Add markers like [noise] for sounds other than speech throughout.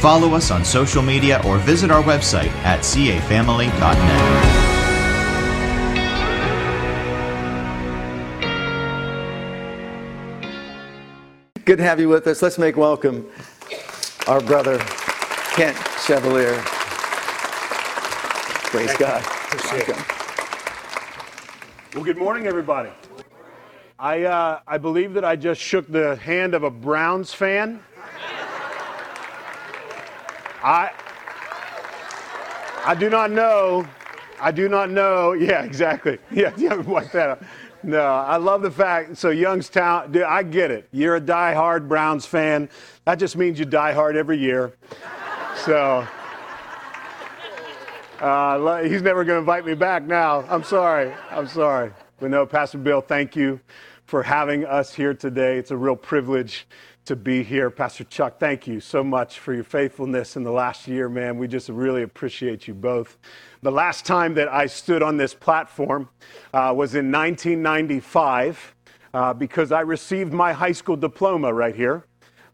follow us on social media or visit our website at cafamily.net. Good to have you with us. Let's make welcome our brother, Kent Chevalier. Praise God. Welcome. Well, good morning, everybody. I, uh, I believe that I just shook the hand of a Browns fan. I, I do not know. I do not know. [laughs] Yeah, exactly. [laughs] Yeah, yeah, wipe that up. No, I love the fact. So Youngstown, dude, I get it. You're a die-hard Browns fan. That just means you die hard every year. So uh, he's never going to invite me back now. I'm sorry. I'm sorry. But no, Pastor Bill, thank you for having us here today. It's a real privilege to be here. Pastor Chuck, thank you so much for your faithfulness in the last year, man. We just really appreciate you both. The last time that I stood on this platform uh, was in 1995 uh, because I received my high school diploma right here.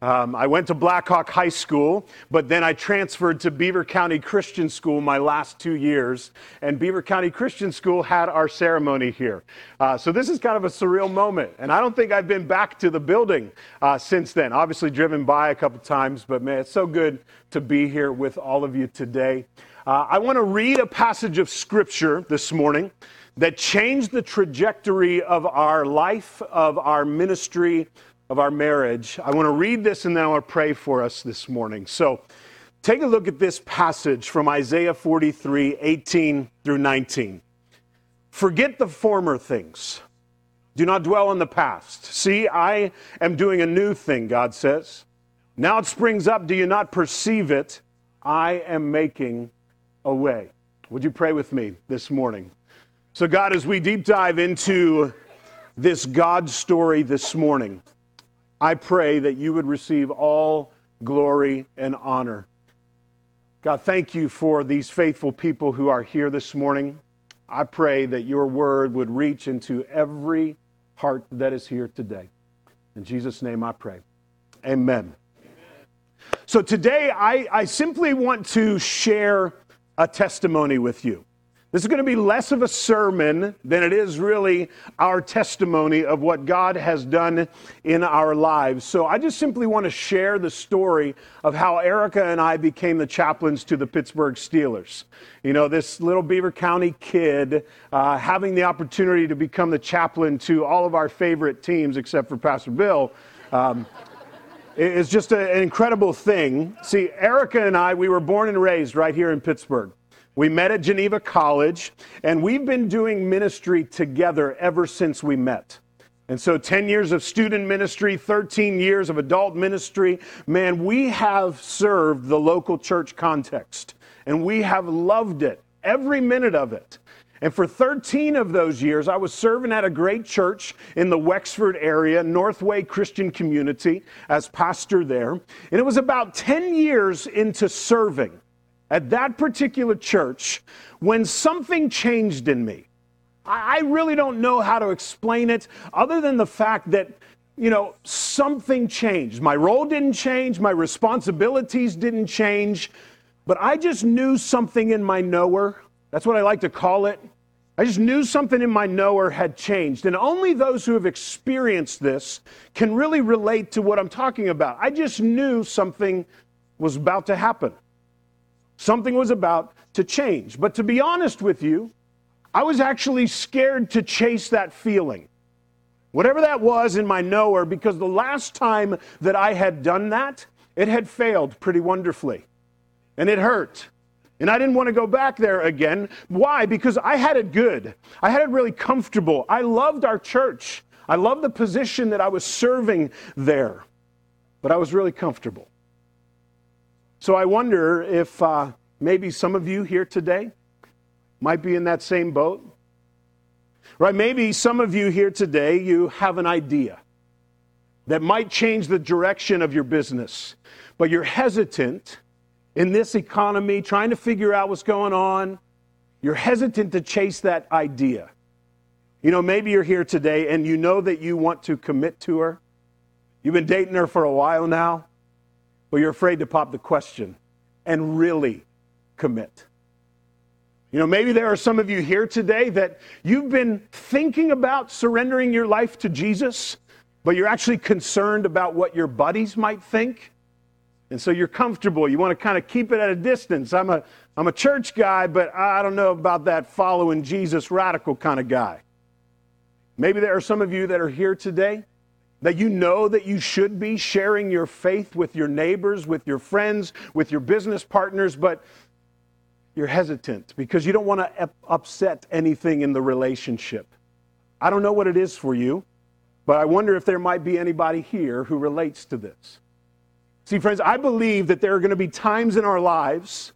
Um, I went to Blackhawk High School, but then I transferred to Beaver County Christian School my last two years. And Beaver County Christian School had our ceremony here. Uh, so this is kind of a surreal moment. And I don't think I've been back to the building uh, since then. Obviously, driven by a couple times, but man, it's so good to be here with all of you today. Uh, I want to read a passage of Scripture this morning that changed the trajectory of our life, of our ministry, of our marriage. I want to read this and then I want to pray for us this morning. So take a look at this passage from Isaiah 43 18 through 19. Forget the former things. Do not dwell on the past. See, I am doing a new thing, God says. Now it springs up. Do you not perceive it? I am making a way. Would you pray with me this morning? So, God, as we deep dive into this God story this morning, I pray that you would receive all glory and honor. God, thank you for these faithful people who are here this morning. I pray that your word would reach into every heart that is here today. In Jesus' name I pray. Amen. So today I, I simply want to share a testimony with you. This is going to be less of a sermon than it is really our testimony of what God has done in our lives. So I just simply want to share the story of how Erica and I became the chaplains to the Pittsburgh Steelers. You know, this little Beaver County kid uh, having the opportunity to become the chaplain to all of our favorite teams, except for Pastor Bill. Um, it's just an incredible thing. See, Erica and I, we were born and raised right here in Pittsburgh. We met at Geneva College, and we've been doing ministry together ever since we met. And so, 10 years of student ministry, 13 years of adult ministry. Man, we have served the local church context, and we have loved it, every minute of it. And for 13 of those years, I was serving at a great church in the Wexford area, Northway Christian Community, as pastor there. And it was about 10 years into serving at that particular church when something changed in me. I really don't know how to explain it other than the fact that, you know, something changed. My role didn't change, my responsibilities didn't change, but I just knew something in my knower. That's what I like to call it. I just knew something in my knower had changed. And only those who have experienced this can really relate to what I'm talking about. I just knew something was about to happen. Something was about to change. But to be honest with you, I was actually scared to chase that feeling. Whatever that was in my knower, because the last time that I had done that, it had failed pretty wonderfully. And it hurt. And I didn't want to go back there again. Why? Because I had it good. I had it really comfortable. I loved our church. I loved the position that I was serving there. But I was really comfortable. So I wonder if uh, maybe some of you here today, might be in that same boat. Right? Maybe some of you here today, you have an idea that might change the direction of your business, but you're hesitant in this economy, trying to figure out what's going on. You're hesitant to chase that idea. You know, maybe you're here today and you know that you want to commit to her. You've been dating her for a while now, but you're afraid to pop the question and really commit. You know, maybe there are some of you here today that you've been thinking about surrendering your life to Jesus, but you're actually concerned about what your buddies might think. And so you're comfortable. You want to kind of keep it at a distance. I'm a, I'm a church guy, but I don't know about that following Jesus radical kind of guy. Maybe there are some of you that are here today that you know that you should be sharing your faith with your neighbors, with your friends, with your business partners, but you're hesitant because you don't want to upset anything in the relationship. I don't know what it is for you, but I wonder if there might be anybody here who relates to this. See, friends, I believe that there are going to be times in our lives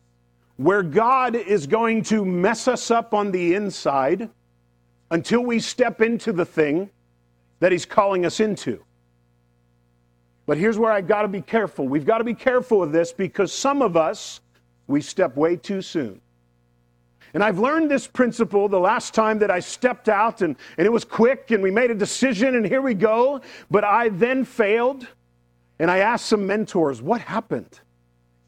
where God is going to mess us up on the inside until we step into the thing that He's calling us into. But here's where I've got to be careful. We've got to be careful of this because some of us, we step way too soon. And I've learned this principle the last time that I stepped out and, and it was quick and we made a decision and here we go. But I then failed and I asked some mentors, what happened?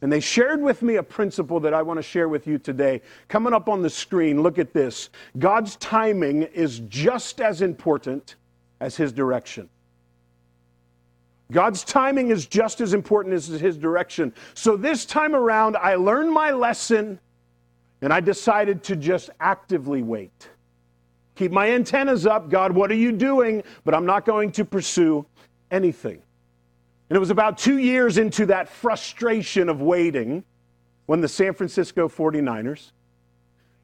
And they shared with me a principle that I want to share with you today. Coming up on the screen, look at this. God's timing is just as important as his direction. God's timing is just as important as his direction. So this time around, I learned my lesson and I decided to just actively wait. Keep my antennas up. God, what are you doing? But I'm not going to pursue anything. And it was about two years into that frustration of waiting when the San Francisco 49ers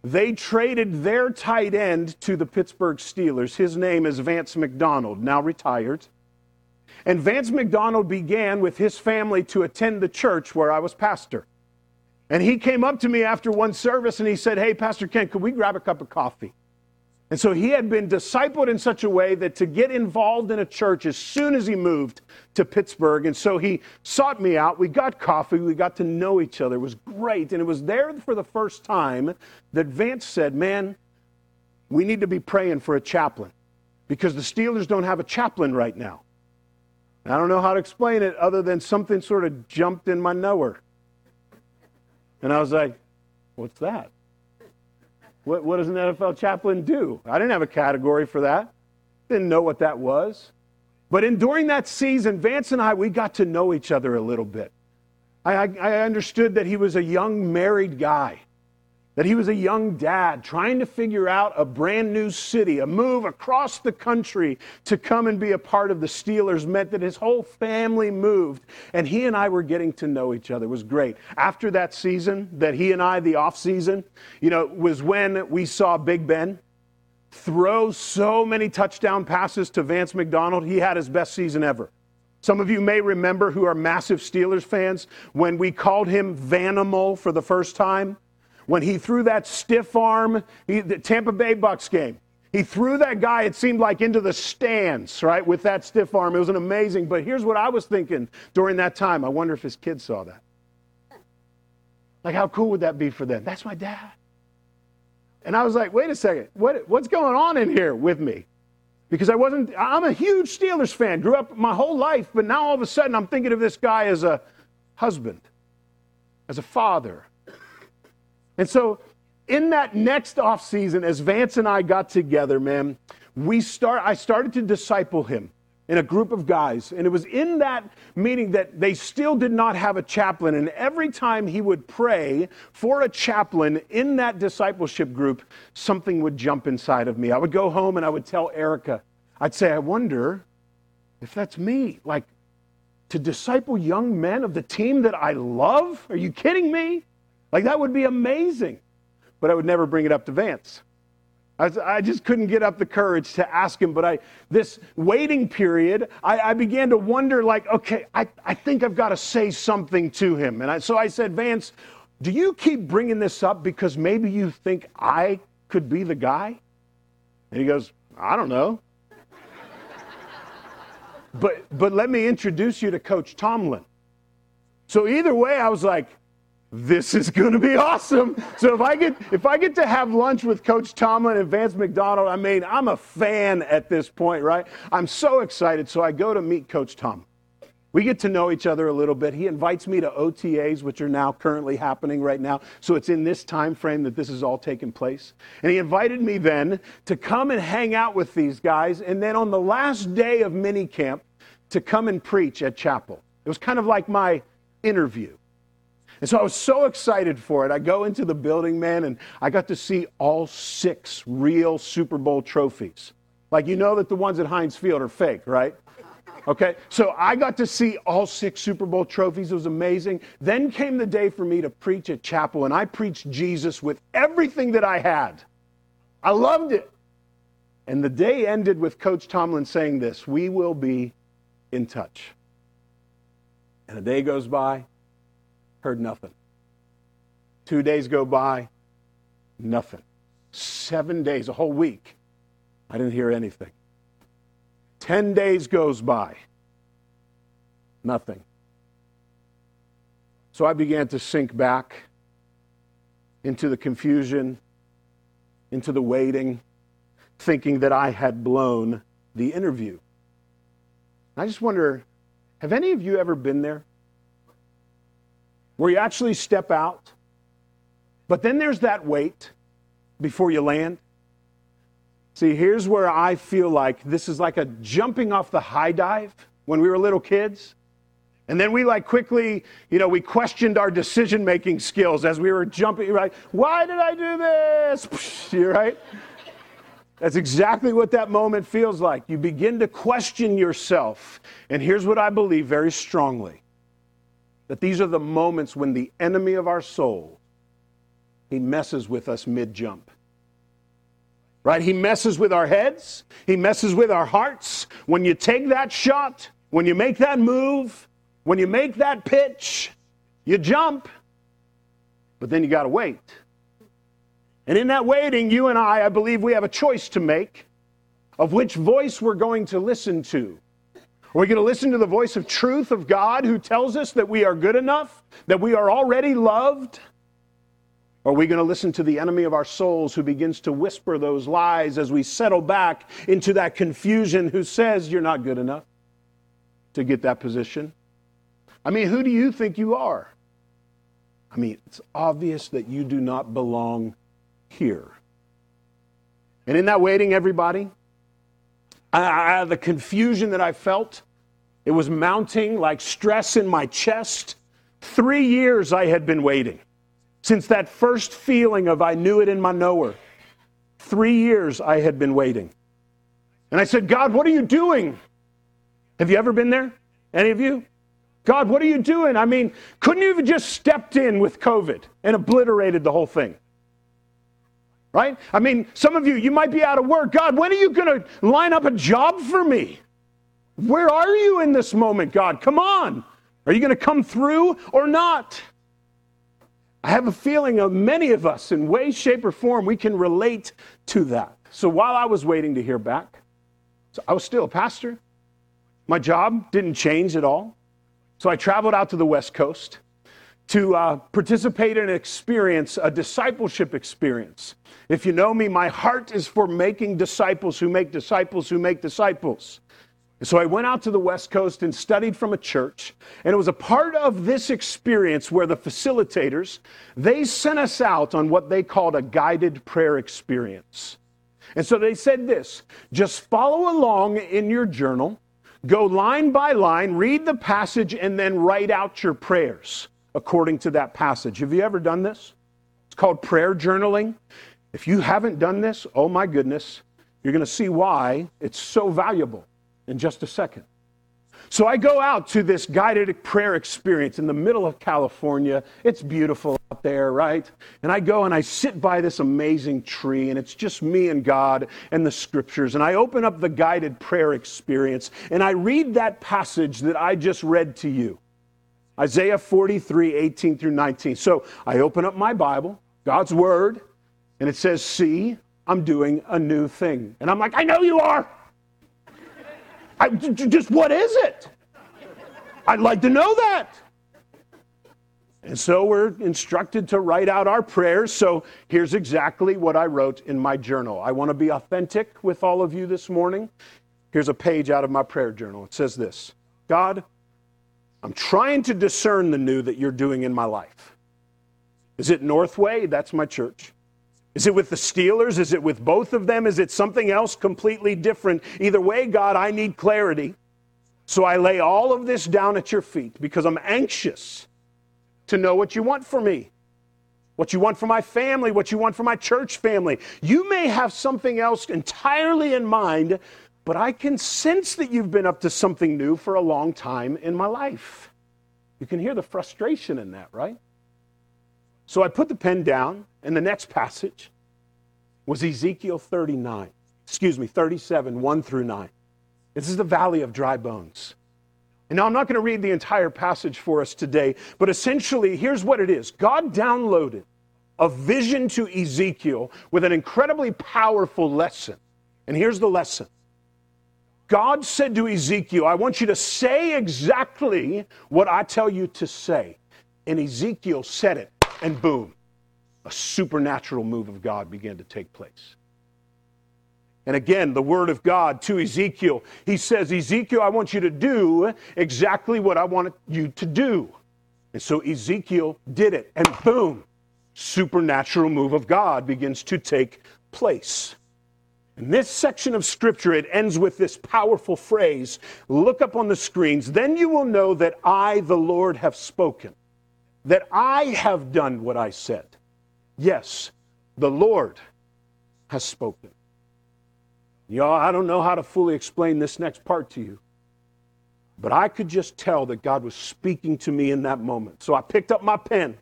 they traded their tight end to the Pittsburgh Steelers. His name is Vance McDonald, now retired. And Vance McDonald began with his family to attend the church where I was pastor. And he came up to me after one service and he said, Hey, Pastor Ken, could we grab a cup of coffee? And so he had been discipled in such a way that to get involved in a church as soon as he moved to Pittsburgh. And so he sought me out. We got coffee. We got to know each other. It was great. And it was there for the first time that Vance said, Man, we need to be praying for a chaplain because the Steelers don't have a chaplain right now. I don't know how to explain it other than something sort of jumped in my knower. And I was like, What's that? What, what does an NFL chaplain do? I didn't have a category for that. Didn't know what that was. But in during that season, Vance and I, we got to know each other a little bit. I, I, I understood that he was a young married guy that he was a young dad trying to figure out a brand new city, a move across the country to come and be a part of the Steelers meant that his whole family moved. And he and I were getting to know each other. It was great. After that season, that he and I, the off season, you know, was when we saw Big Ben throw so many touchdown passes to Vance McDonald. He had his best season ever. Some of you may remember who are massive Steelers fans when we called him Vanimal for the first time when he threw that stiff arm, he, the Tampa Bay Bucks game. He threw that guy, it seemed like, into the stands, right, with that stiff arm. It was an amazing. But here's what I was thinking during that time. I wonder if his kids saw that. Like, how cool would that be for them? That's my dad. And I was like, wait a second, what, what's going on in here with me? Because I wasn't, I'm a huge Steelers fan, grew up my whole life, but now all of a sudden I'm thinking of this guy as a husband, as a father, and so, in that next off season, as Vance and I got together, man, we start. I started to disciple him in a group of guys, and it was in that meeting that they still did not have a chaplain. And every time he would pray for a chaplain in that discipleship group, something would jump inside of me. I would go home and I would tell Erica, I'd say, I wonder if that's me. Like, to disciple young men of the team that I love? Are you kidding me? Like, that would be amazing. But I would never bring it up to Vance. I, just couldn't get up the courage to ask him. But I, this waiting period, I, I began to wonder, like, okay, I, I think I've got to say something to him. And I, so I said, Vance, Do you keep bringing this up because maybe you think I could be the guy? And he goes, I don't know. but, but let me introduce you to Coach Tomlin. So either way, I was like, this is going to be awesome. So if I get if I get to have lunch with Coach Tomlin and Vance McDonald, I mean, I'm a fan at this point, right? I'm so excited. So I go to meet Coach Tomlin. We get to know each other a little bit. He invites me to OTAs, which are now currently happening right now. So it's in this time frame that this is all taking place. And he invited me then to come and hang out with these guys. And then on the last day of mini camp, to come and preach at chapel. It was kind of like my interview. And so I was so excited for it. I go into the building, man, and I got to see all six real Super Bowl trophies. Like, you know that the ones at Heinz Field are fake, right? Okay, so I got to see all six Super Bowl trophies. It was amazing. Then came the day for me to preach at chapel, and I preached Jesus with everything that I had. I loved it. And the day ended with Coach Tomlin saying this We will be in touch. And a day goes by, heard nothing. Two days go by, nothing. Seven days, a whole week, I didn't hear anything. Ten days goes by, nothing. So I began to sink back into the confusion, into the waiting, thinking that I had blown the interview. I just wonder have any of you ever been there? Where you actually step out, but then there's that wait before you land. See, here's where I feel like this is like a jumping off the high dive when we were little kids. And then we like quickly, you know, we questioned our decision making skills as we were jumping, right? Why did I do this? [laughs] You're right? That's exactly what that moment feels like. You begin to question yourself. And here's what I believe very strongly that these are the moments when the enemy of our soul he messes with us mid jump. Right? He messes with our heads, he messes with our hearts. When you take that shot, when you make that move, when you make that pitch, you jump, but then you got to wait. And in that waiting, you and I, I believe we have a choice to make of which voice we're going to listen to. Are we going to listen to the voice of truth of God who tells us that we are good enough, that we are already loved? Are we going to listen to the enemy of our souls who begins to whisper those lies as we settle back into that confusion who says you're not good enough to get that position? I mean, who do you think you are? I mean, it's obvious that you do not belong here. And in that waiting, everybody, I, I, the confusion that I felt, it was mounting like stress in my chest. Three years I had been waiting. Since that first feeling of I knew it in my knower, three years I had been waiting. And I said, God, what are you doing? Have you ever been there? Any of you? God, what are you doing? I mean, couldn't you have just stepped in with COVID and obliterated the whole thing? Right? I mean, some of you, you might be out of work. God, when are you going to line up a job for me? Where are you in this moment, God? Come on. Are you going to come through or not? I have a feeling of many of us, in way, shape, or form, we can relate to that. So while I was waiting to hear back, so I was still a pastor. My job didn't change at all. So I traveled out to the West Coast to uh, participate in an experience, a discipleship experience. If you know me, my heart is for making disciples who make disciples who make disciples. So I went out to the West Coast and studied from a church, and it was a part of this experience where the facilitators, they sent us out on what they called a guided prayer experience. And so they said this, just follow along in your journal, go line by line, read the passage and then write out your prayers according to that passage. Have you ever done this? It's called prayer journaling. If you haven't done this, oh my goodness, you're going to see why it's so valuable in just a second. So I go out to this guided prayer experience in the middle of California. It's beautiful out there, right? And I go and I sit by this amazing tree, and it's just me and God and the scriptures. And I open up the guided prayer experience and I read that passage that I just read to you. Isaiah 43, 18 through 19. So I open up my Bible, God's Word, and it says, See, I'm doing a new thing. And I'm like, I know you are. I, just what is it? I'd like to know that. And so we're instructed to write out our prayers. So here's exactly what I wrote in my journal. I want to be authentic with all of you this morning. Here's a page out of my prayer journal. It says this God, I'm trying to discern the new that you're doing in my life. Is it Northway? That's my church. Is it with the Steelers? Is it with both of them? Is it something else completely different? Either way, God, I need clarity. So I lay all of this down at your feet because I'm anxious to know what you want for me, what you want for my family, what you want for my church family. You may have something else entirely in mind, but I can sense that you've been up to something new for a long time in my life. You can hear the frustration in that, right? So I put the pen down, and the next passage was Ezekiel 39, excuse me, 37, 1 through 9. This is the valley of dry bones. And now I'm not going to read the entire passage for us today, but essentially, here's what it is God downloaded a vision to Ezekiel with an incredibly powerful lesson. And here's the lesson God said to Ezekiel, I want you to say exactly what I tell you to say. And Ezekiel said it and boom, a supernatural move of God began to take place. And again, the word of God to Ezekiel, he says, Ezekiel, I want you to do exactly what I want you to do. And so Ezekiel did it, and boom, supernatural move of God begins to take place. In this section of scripture, it ends with this powerful phrase look up on the screens, then you will know that I, the Lord, have spoken that I have done what I said. Yes, the Lord has spoken. Y'all, I don't know how to fully explain this next part to you, but I could just tell that God was speaking to me in that moment. So I picked up my pen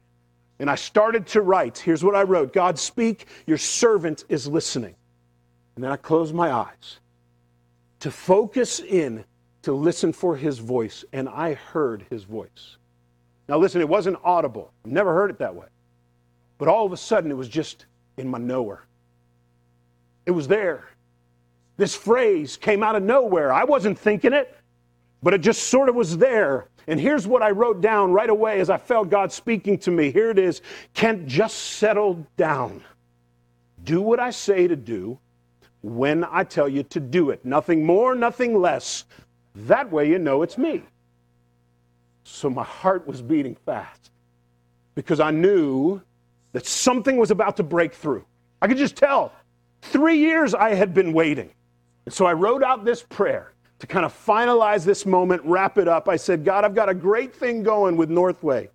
and I started to write. Here's what I wrote God, speak, your servant is listening. And then I closed my eyes to focus in to listen for his voice, and I heard his voice. Now, listen, it wasn't audible. I've never heard it that way. But all of a sudden, it was just in my knower. It was there. This phrase came out of nowhere. I wasn't thinking it, but it just sort of was there. And here's what I wrote down right away as I felt God speaking to me. Here it is Kent, just settle down. Do what I say to do when I tell you to do it. Nothing more, nothing less. That way you know it's me. So my heart was beating fast because I knew that something was about to break through. I could just tell. Three years I had been waiting. And so I wrote out this prayer to kind of finalize this moment, wrap it up. I said, God, I've got a great thing going with Northway.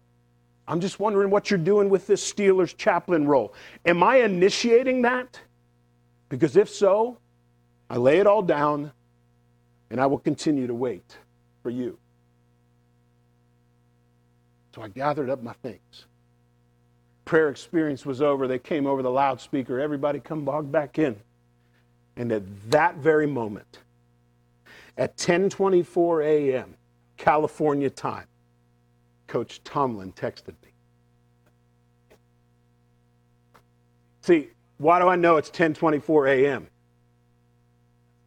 I'm just wondering what you're doing with this Steelers chaplain role. Am I initiating that? Because if so, I lay it all down and I will continue to wait for you. So I gathered up my things. Prayer experience was over. They came over the loudspeaker. Everybody come bog back in. And at that very moment, at 10:24 a.m. California time, Coach Tomlin texted me. See, why do I know it's 10:24 a.m.?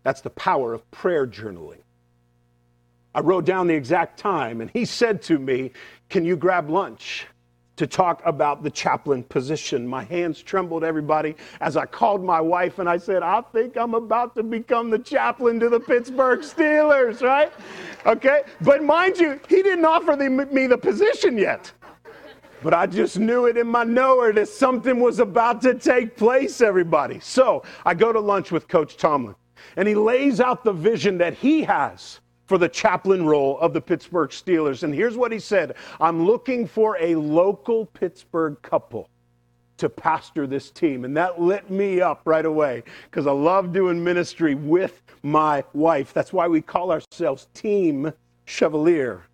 That's the power of prayer journaling. I wrote down the exact time, and he said to me, Can you grab lunch? to talk about the chaplain position. My hands trembled, everybody, as I called my wife and I said, I think I'm about to become the chaplain to the Pittsburgh Steelers, right? Okay? But mind you, he didn't offer the, me the position yet. But I just knew it in my knower that something was about to take place, everybody. So I go to lunch with Coach Tomlin, and he lays out the vision that he has for the chaplain role of the Pittsburgh Steelers. And here's what he said I'm looking for a local Pittsburgh couple to pastor this team. And that lit me up right away because I love doing ministry with my wife. That's why we call ourselves Team Chevalier.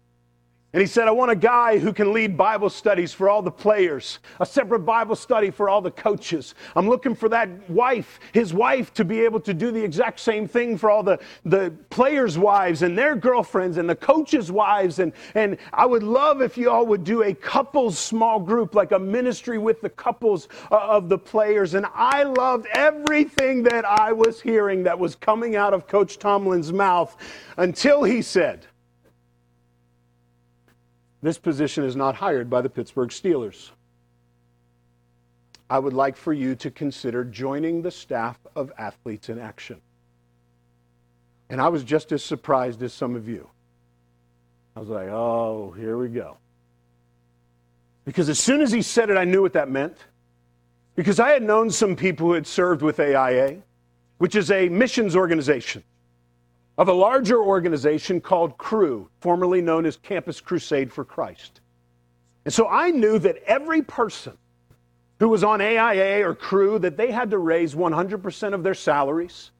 And he said, I want a guy who can lead Bible studies for all the players, a separate Bible study for all the coaches. I'm looking for that wife, his wife, to be able to do the exact same thing for all the, the players' wives and their girlfriends and the coaches' wives. And, and I would love if you all would do a couples small group, like a ministry with the couples uh, of the players. And I loved everything that I was hearing that was coming out of Coach Tomlin's mouth until he said, this position is not hired by the Pittsburgh Steelers. I would like for you to consider joining the staff of Athletes in Action. And I was just as surprised as some of you. I was like, oh, here we go. Because as soon as he said it, I knew what that meant. Because I had known some people who had served with AIA, which is a missions organization of a larger organization called Cru, formerly known as Campus Crusade for Christ. And so I knew that every person who was on AIA or Cru that they had to raise 100% of their salaries.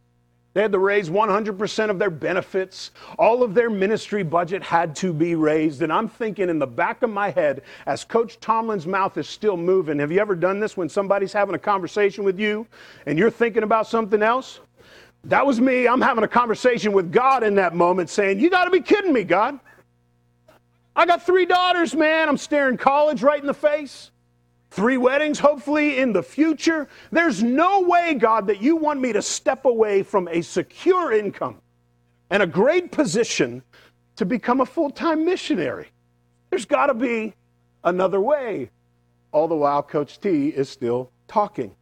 They had to raise 100% of their benefits. All of their ministry budget had to be raised. And I'm thinking in the back of my head, as Coach Tomlin's mouth is still moving, have you ever done this when somebody's having a conversation with you and you're thinking about something else? That was me. I'm having a conversation with God in that moment saying, You got to be kidding me, God. I got three daughters, man. I'm staring college right in the face. Three weddings, hopefully, in the future. There's no way, God, that you want me to step away from a secure income and a great position to become a full time missionary. There's got to be another way. All the while, Coach T is still talking.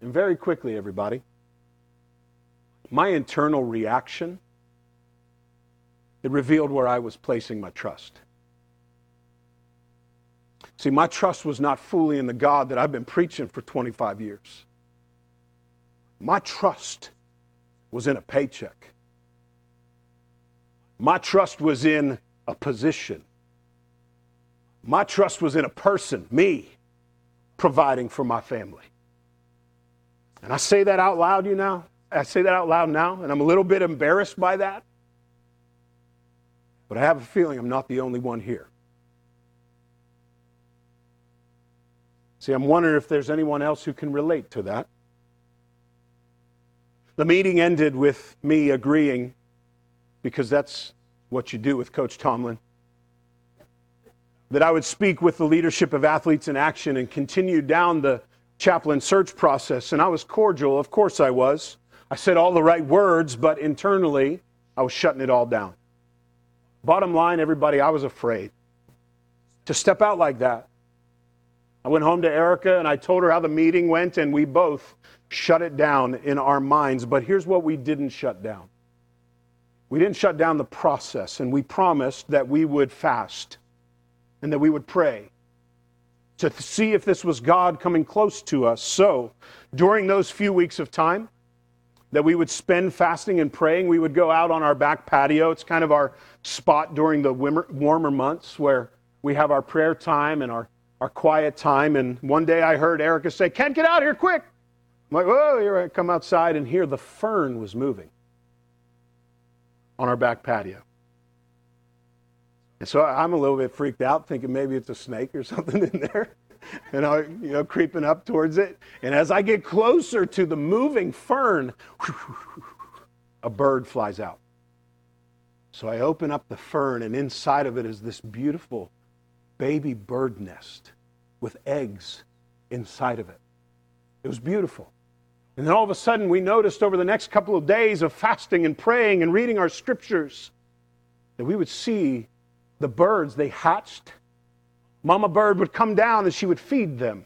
And very quickly, everybody, my internal reaction, it revealed where I was placing my trust. See, my trust was not fully in the God that I've been preaching for 25 years. My trust was in a paycheck. My trust was in a position. My trust was in a person, me, providing for my family. And I say that out loud, you know. I say that out loud now, and I'm a little bit embarrassed by that. But I have a feeling I'm not the only one here. See, I'm wondering if there's anyone else who can relate to that. The meeting ended with me agreeing, because that's what you do with Coach Tomlin, that I would speak with the leadership of Athletes in Action and continue down the chaplain search process, and I was cordial. Of course, I was. I said all the right words, but internally, I was shutting it all down. Bottom line, everybody, I was afraid to step out like that. I went home to Erica and I told her how the meeting went, and we both shut it down in our minds. But here's what we didn't shut down we didn't shut down the process, and we promised that we would fast and that we would pray to see if this was God coming close to us. So, during those few weeks of time that we would spend fasting and praying, we would go out on our back patio. It's kind of our spot during the warmer months where we have our prayer time and our, our quiet time. And one day I heard Erica say, Kent, get out here quick. I'm like, whoa, here I come outside, and here the fern was moving on our back patio. And so I'm a little bit freaked out, thinking maybe it's a snake or [laughs] something in there. And I, you know, creeping up towards it. And as I get closer to the moving fern, a bird flies out. So I open up the fern, and inside of it is this beautiful baby bird nest with eggs inside of it. It was beautiful. And then all of a sudden, we noticed over the next couple of days of fasting and praying and reading our scriptures that we would see the birds, they hatched. Mama bird would come down and she would feed them.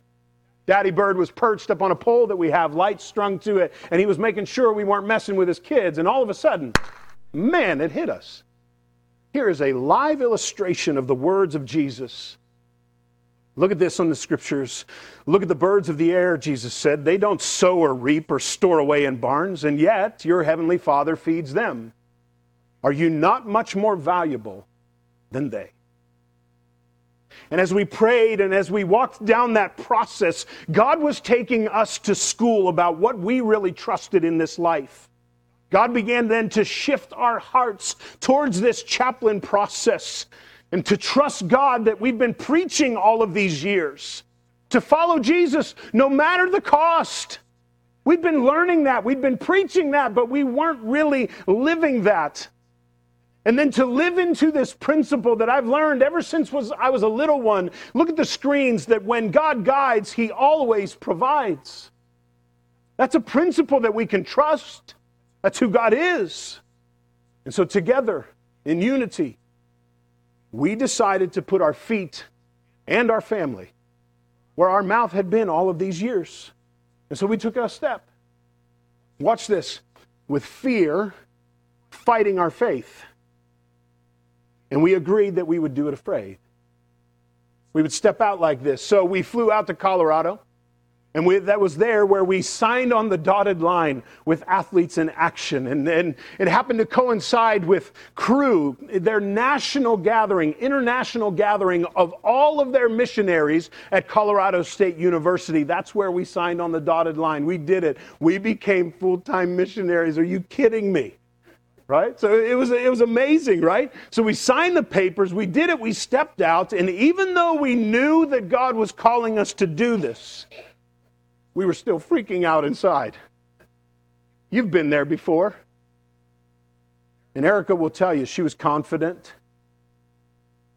Daddy bird was perched up on a pole that we have, lights strung to it, and he was making sure we weren't messing with his kids. And all of a sudden, man, it hit us. Here is a live illustration of the words of Jesus. Look at this on the scriptures. Look at the birds of the air, Jesus said. They don't sow or reap or store away in barns, and yet your heavenly Father feeds them. Are you not much more valuable than they. And as we prayed and as we walked down that process, God was taking us to school about what we really trusted in this life. God began then to shift our hearts towards this chaplain process and to trust God that we've been preaching all of these years, to follow Jesus no matter the cost. We've been learning that, we've been preaching that, but we weren't really living that. And then to live into this principle that I've learned ever since was I was a little one. Look at the screens that when God guides, he always provides. That's a principle that we can trust. That's who God is. And so together in unity, we decided to put our feet and our family where our mouth had been all of these years. And so we took a step. Watch this with fear fighting our faith. And we agreed that we would do it afraid. We would step out like this. So we flew out to Colorado. And we, that was there where we signed on the dotted line with athletes in action. And then it happened to coincide with Cru, their national gathering, international gathering of all of their missionaries at Colorado State University. That's where we signed on the dotted line. We did it. We became full time missionaries. Are you kidding me? Right? So it was, it was amazing, right? So we signed the papers, we did it, we stepped out, and even though we knew that God was calling us to do this, we were still freaking out inside. You've been there before. And Erica will tell you, she was confident.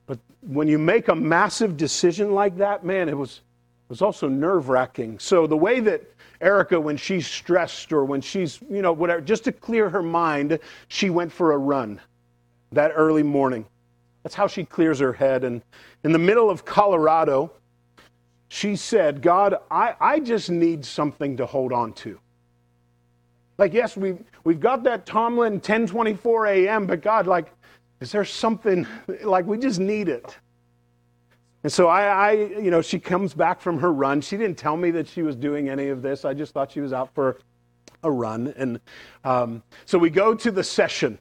But when you make a massive decision like that, man, it was, was also nerve wracking. So the way that Erica, when she's stressed or when she's, you know, whatever, just to clear her mind, she went for a run that early morning. That's how she clears her head. And in the middle of Colorado, she said, God, I, I just need something to hold on to. Like, yes, we've, we've got that Tomlin 1024 a.m., but God, like, is there something, like, we just need it. And so I, I, you know, she comes back from her run. She didn't tell me that she was doing any of this. I just thought she was out for a run. And um, so we go to the session.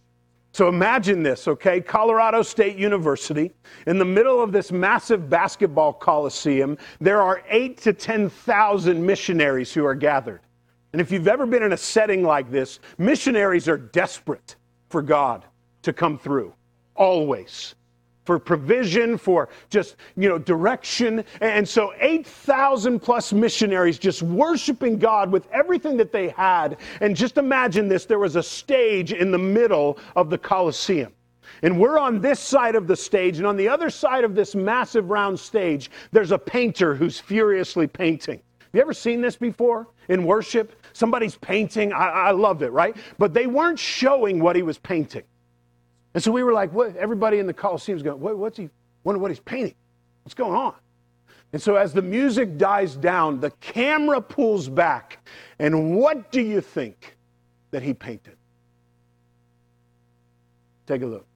So imagine this, okay? Colorado State University, in the middle of this massive basketball coliseum, there are eight to 10,000 missionaries who are gathered. And if you've ever been in a setting like this, missionaries are desperate for God to come through, always for provision, for just, you know, direction. And so 8,000 plus missionaries just worshiping God with everything that they had. And just imagine this there was a stage in the middle of the Colosseum. And we're on this side of the stage, and on the other side of this massive round stage, there's a painter who's furiously painting. You ever seen this before in worship? Somebody's painting. I, I love it, right? But they weren't showing what he was painting. And so we were like, what? Everybody in the Coliseum's going, what, what's he, wonder what he's painting? What's going on? And so as the music dies down, the camera pulls back. And what do you think that he painted? Take a look.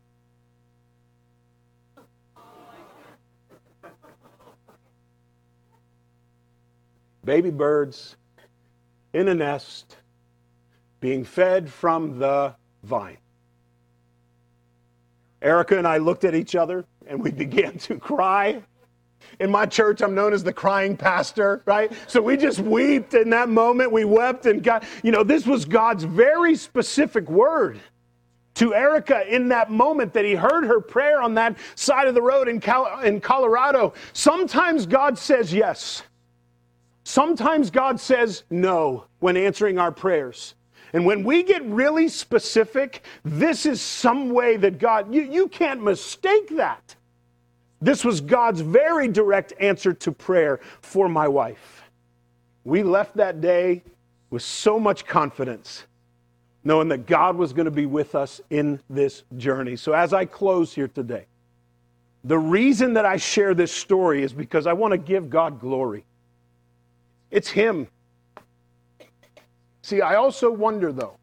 Baby birds in a nest being fed from the vine. Erica and I looked at each other and we [laughs] began to cry. In my church, I'm known as the crying pastor, right? So we just wept in that moment. We wept and God, you know, this was God's very specific word to Erica in that moment that he heard her prayer on that side of the road in, Cal- in Colorado. Sometimes God says yes. Sometimes God says no when answering our prayers. And when we get really specific, this is some way that God, you, you can't mistake that. This was God's very direct answer to prayer for my wife. We left that day with so much confidence, knowing that God was going to be with us in this journey. So, as I close here today, the reason that I share this story is because I want to give God glory. It's Him See, I also wonder, though,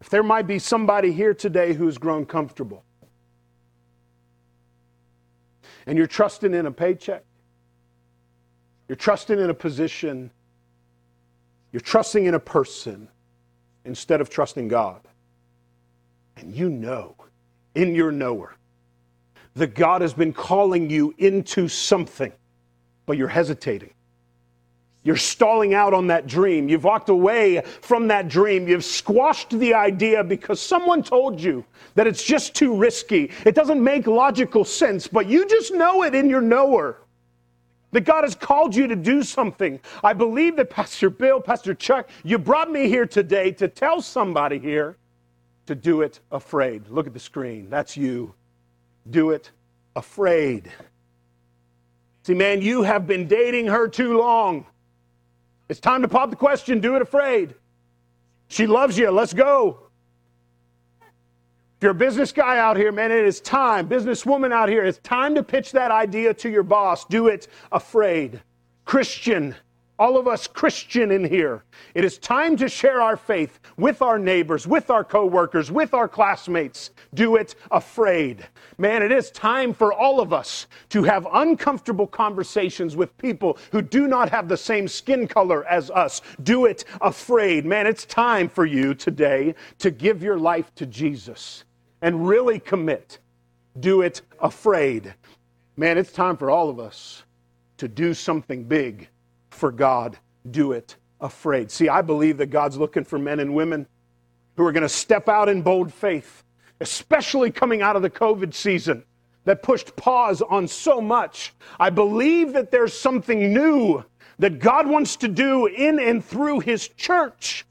if there might be somebody here today who's grown comfortable. And you're trusting in a paycheck, you're trusting in a position, you're trusting in a person instead of trusting God. And you know, in your knower, that God has been calling you into something, but you're hesitating. You're stalling out on that dream. You've walked away from that dream. You've squashed the idea because someone told you that it's just too risky. It doesn't make logical sense, but you just know it in your knower that God has called you to do something. I believe that Pastor Bill, Pastor Chuck, you brought me here today to tell somebody here to do it afraid. Look at the screen. That's you. Do it afraid. See, man, you have been dating her too long. It's time to pop the question do it afraid. She loves you. Let's go. If you're a business guy out here, man, it is time, businesswoman out here, it's time to pitch that idea to your boss. Do it afraid. Christian, all of us Christian in here, it is time to share our faith with our neighbors, with our coworkers, with our classmates. Do it afraid. Man, it is time for all of us to have uncomfortable conversations with people who do not have the same skin color as us. Do it afraid. Man, it's time for you today to give your life to Jesus and really commit. Do it afraid. Man, it's time for all of us to do something big for God, do it afraid. See, I believe that God's looking for men and women who are going to step out in bold faith, especially coming out of the COVID season that pushed pause on so much. I believe that there's something new that God wants to do in and through His church.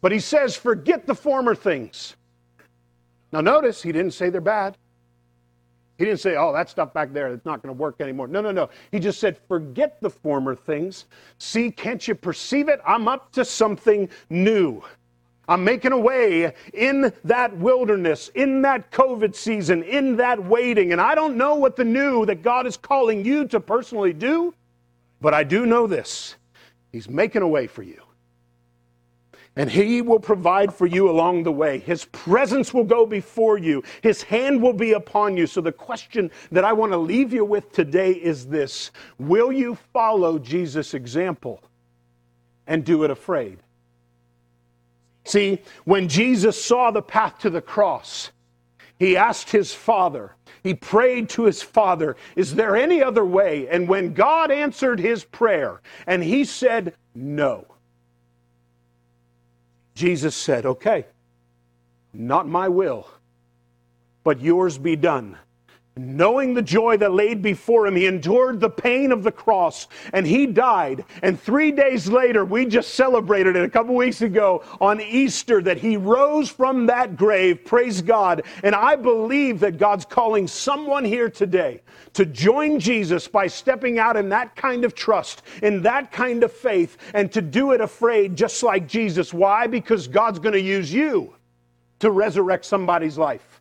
But He says, forget the former things. Now, notice He didn't say they're bad. He didn't say, oh, that stuff back there, it's not going to work anymore. No, no, no. He just said, forget the former things. See, can't you perceive it? I'm up to something new. I'm making a way in that wilderness, in that COVID season, in that waiting. And I don't know what the new that God is calling you to personally do, but I do know this He's making a way for you and He will provide for you along the way. His presence will go before you, His hand will be upon you. So, the question that I want to leave you with today is this Will you follow Jesus' example and do it afraid? See, when Jesus saw the path to the cross, he asked his father, he prayed to his father, Is there any other way? And when God answered his prayer and he said, No Jesus said, Okay, not my will, but yours be done. Knowing the joy that laid before him, he endured the pain of the cross and he died. And three days later, we just celebrated it a couple weeks ago on Easter that he rose from that grave. Praise God. And I believe that God's calling someone here today to join Jesus by stepping out in that kind of trust, in that kind of faith, and to do it afraid, just like Jesus. Why? Because God's going to use you to resurrect somebody's life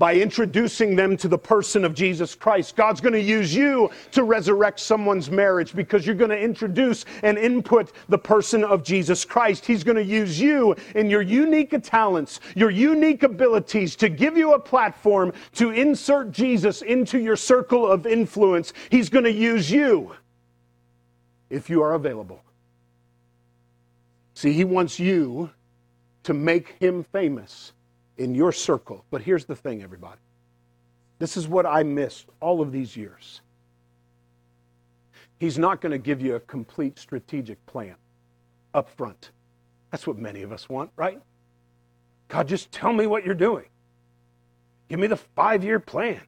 by introducing them to the person of Jesus Christ. God's going to use you to resurrect someone's marriage because you're going to introduce and input the person of Jesus Christ. He's going to use you in your unique talents, your unique abilities to give you a platform to insert Jesus into your circle of influence. He's going to use you if you are available. See, he wants you to make him famous in your circle. But here's the thing, everybody. This is what I missed all of these years. He's not going to give you a complete strategic plan up front. That's what many of us want, right? God, just tell me what you're doing. Give me the five year plan.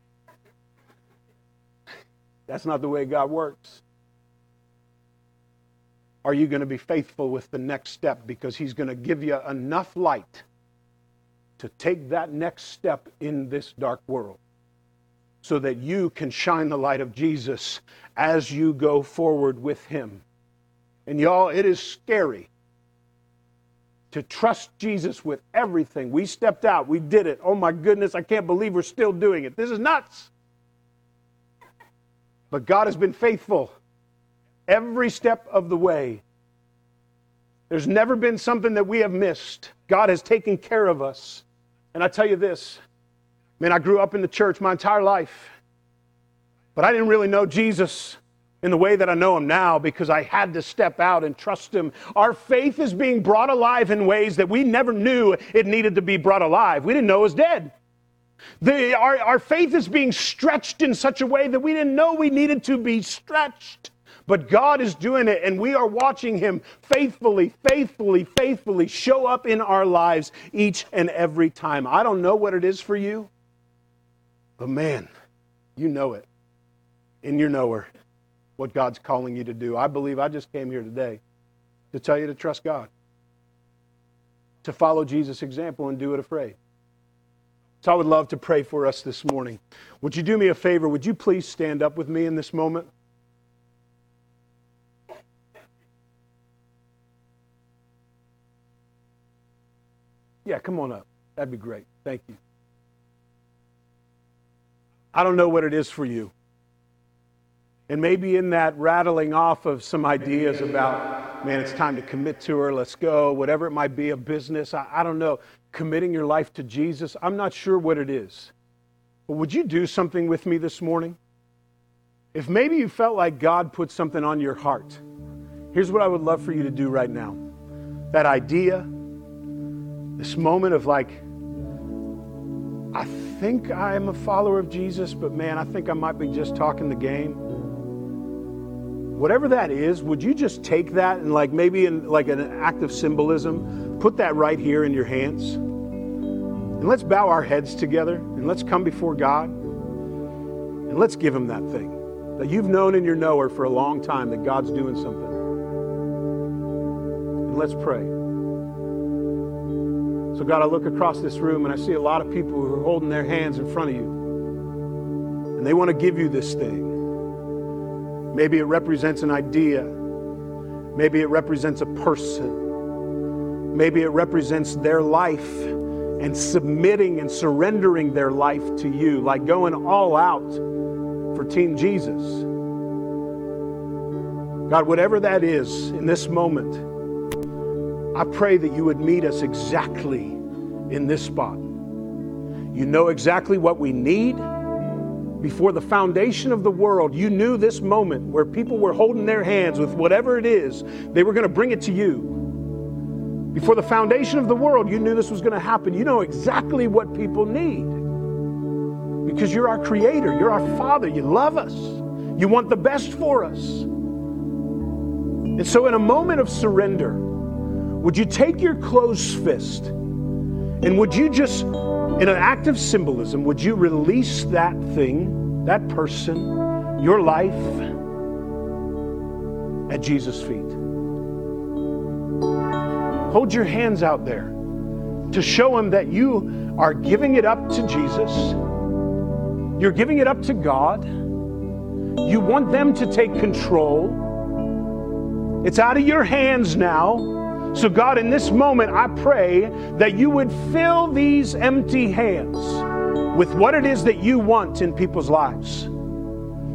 That's not the way God works. Are you going to be faithful with the next step? Because He's going to give you enough light to take that next step in this dark world so that you can shine the light of Jesus as you go forward with Him. And y'all, it is scary to trust Jesus with everything. We stepped out, we did it. Oh my goodness, I can't believe we're still doing it. This is nuts. But God has been faithful every step of the way. There's never been something that we have missed. God has taken care of us. And I tell you this, man, I grew up in the church my entire life, but I didn't really know Jesus in the way that I know him now because I had to step out and trust him. Our faith is being brought alive in ways that we never knew it needed to be brought alive. We didn't know it was dead. The, our, our faith is being stretched in such a way that we didn't know we needed to be stretched. But God is doing it, and we are watching Him faithfully, faithfully, faithfully show up in our lives each and every time. I don't know what it is for you, but man, you know it in your knower what God's calling you to do. I believe I just came here today to tell you to trust God, to follow Jesus' example and do it afraid. So I would love to pray for us this morning. Would you do me a favor? Would you please stand up with me in this moment? Yeah, come on up. That'd be great. Thank you. I don't know what it is for you. And maybe in that rattling off of some ideas about, man, it's time to commit to her, let's go, whatever it might be, a business, I, I don't know, committing your life to Jesus, I'm not sure what it is. But would you do something with me this morning? If maybe you felt like God put something on your heart, here's what I would love for you to do right now. That idea, this moment of like, I think I'm a follower of Jesus, but man, I think I might be just talking the game. Whatever that is, would you just take that and like maybe in like an act of symbolism, put that right here in your hands? And let's bow our heads together and let's come before God and let's give him that thing that you've known in your knower for a long time that God's doing something. And let's pray. So, God, I look across this room and I see a lot of people who are holding their hands in front of you. And they want to give you this thing. Maybe it represents an idea. Maybe it represents a person. Maybe it represents their life and submitting and surrendering their life to you, like going all out for Team Jesus. God, whatever that is in this moment, I pray that you would meet us exactly in this spot. You know exactly what we need. Before the foundation of the world, you knew this moment where people were holding their hands with whatever it is, they were going to bring it to you. Before the foundation of the world, you knew this was going to happen. You know exactly what people need because you're our creator, you're our father, you love us, you want the best for us. And so, in a moment of surrender, would you take your closed fist and would you just, in an act of symbolism, would you release that thing, that person, your life at Jesus' feet? Hold your hands out there to show him that you are giving it up to Jesus. You're giving it up to God. You want them to take control. It's out of your hands now. So, God, in this moment, I pray that you would fill these empty hands with what it is that you want in people's lives.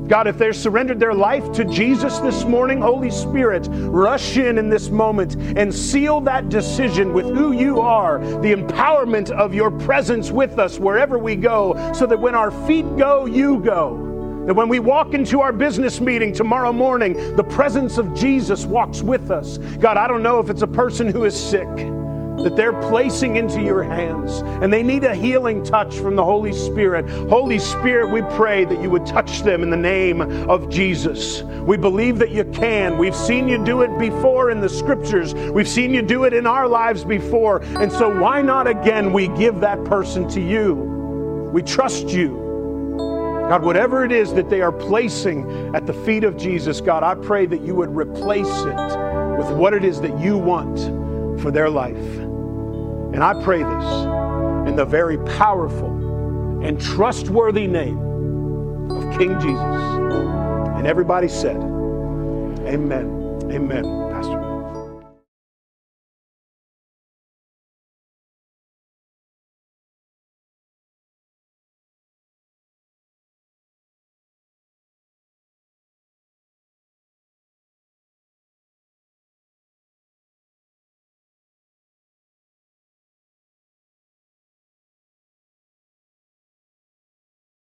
God, if they've surrendered their life to Jesus this morning, Holy Spirit, rush in in this moment and seal that decision with who you are, the empowerment of your presence with us wherever we go, so that when our feet go, you go. That when we walk into our business meeting tomorrow morning, the presence of Jesus walks with us. God, I don't know if it's a person who is sick that they're placing into your hands and they need a healing touch from the Holy Spirit. Holy Spirit, we pray that you would touch them in the name of Jesus. We believe that you can. We've seen you do it before in the scriptures, we've seen you do it in our lives before. And so, why not again? We give that person to you. We trust you. God, whatever it is that they are placing at the feet of Jesus, God, I pray that you would replace it with what it is that you want for their life. And I pray this in the very powerful and trustworthy name of King Jesus. And everybody said, Amen. Amen.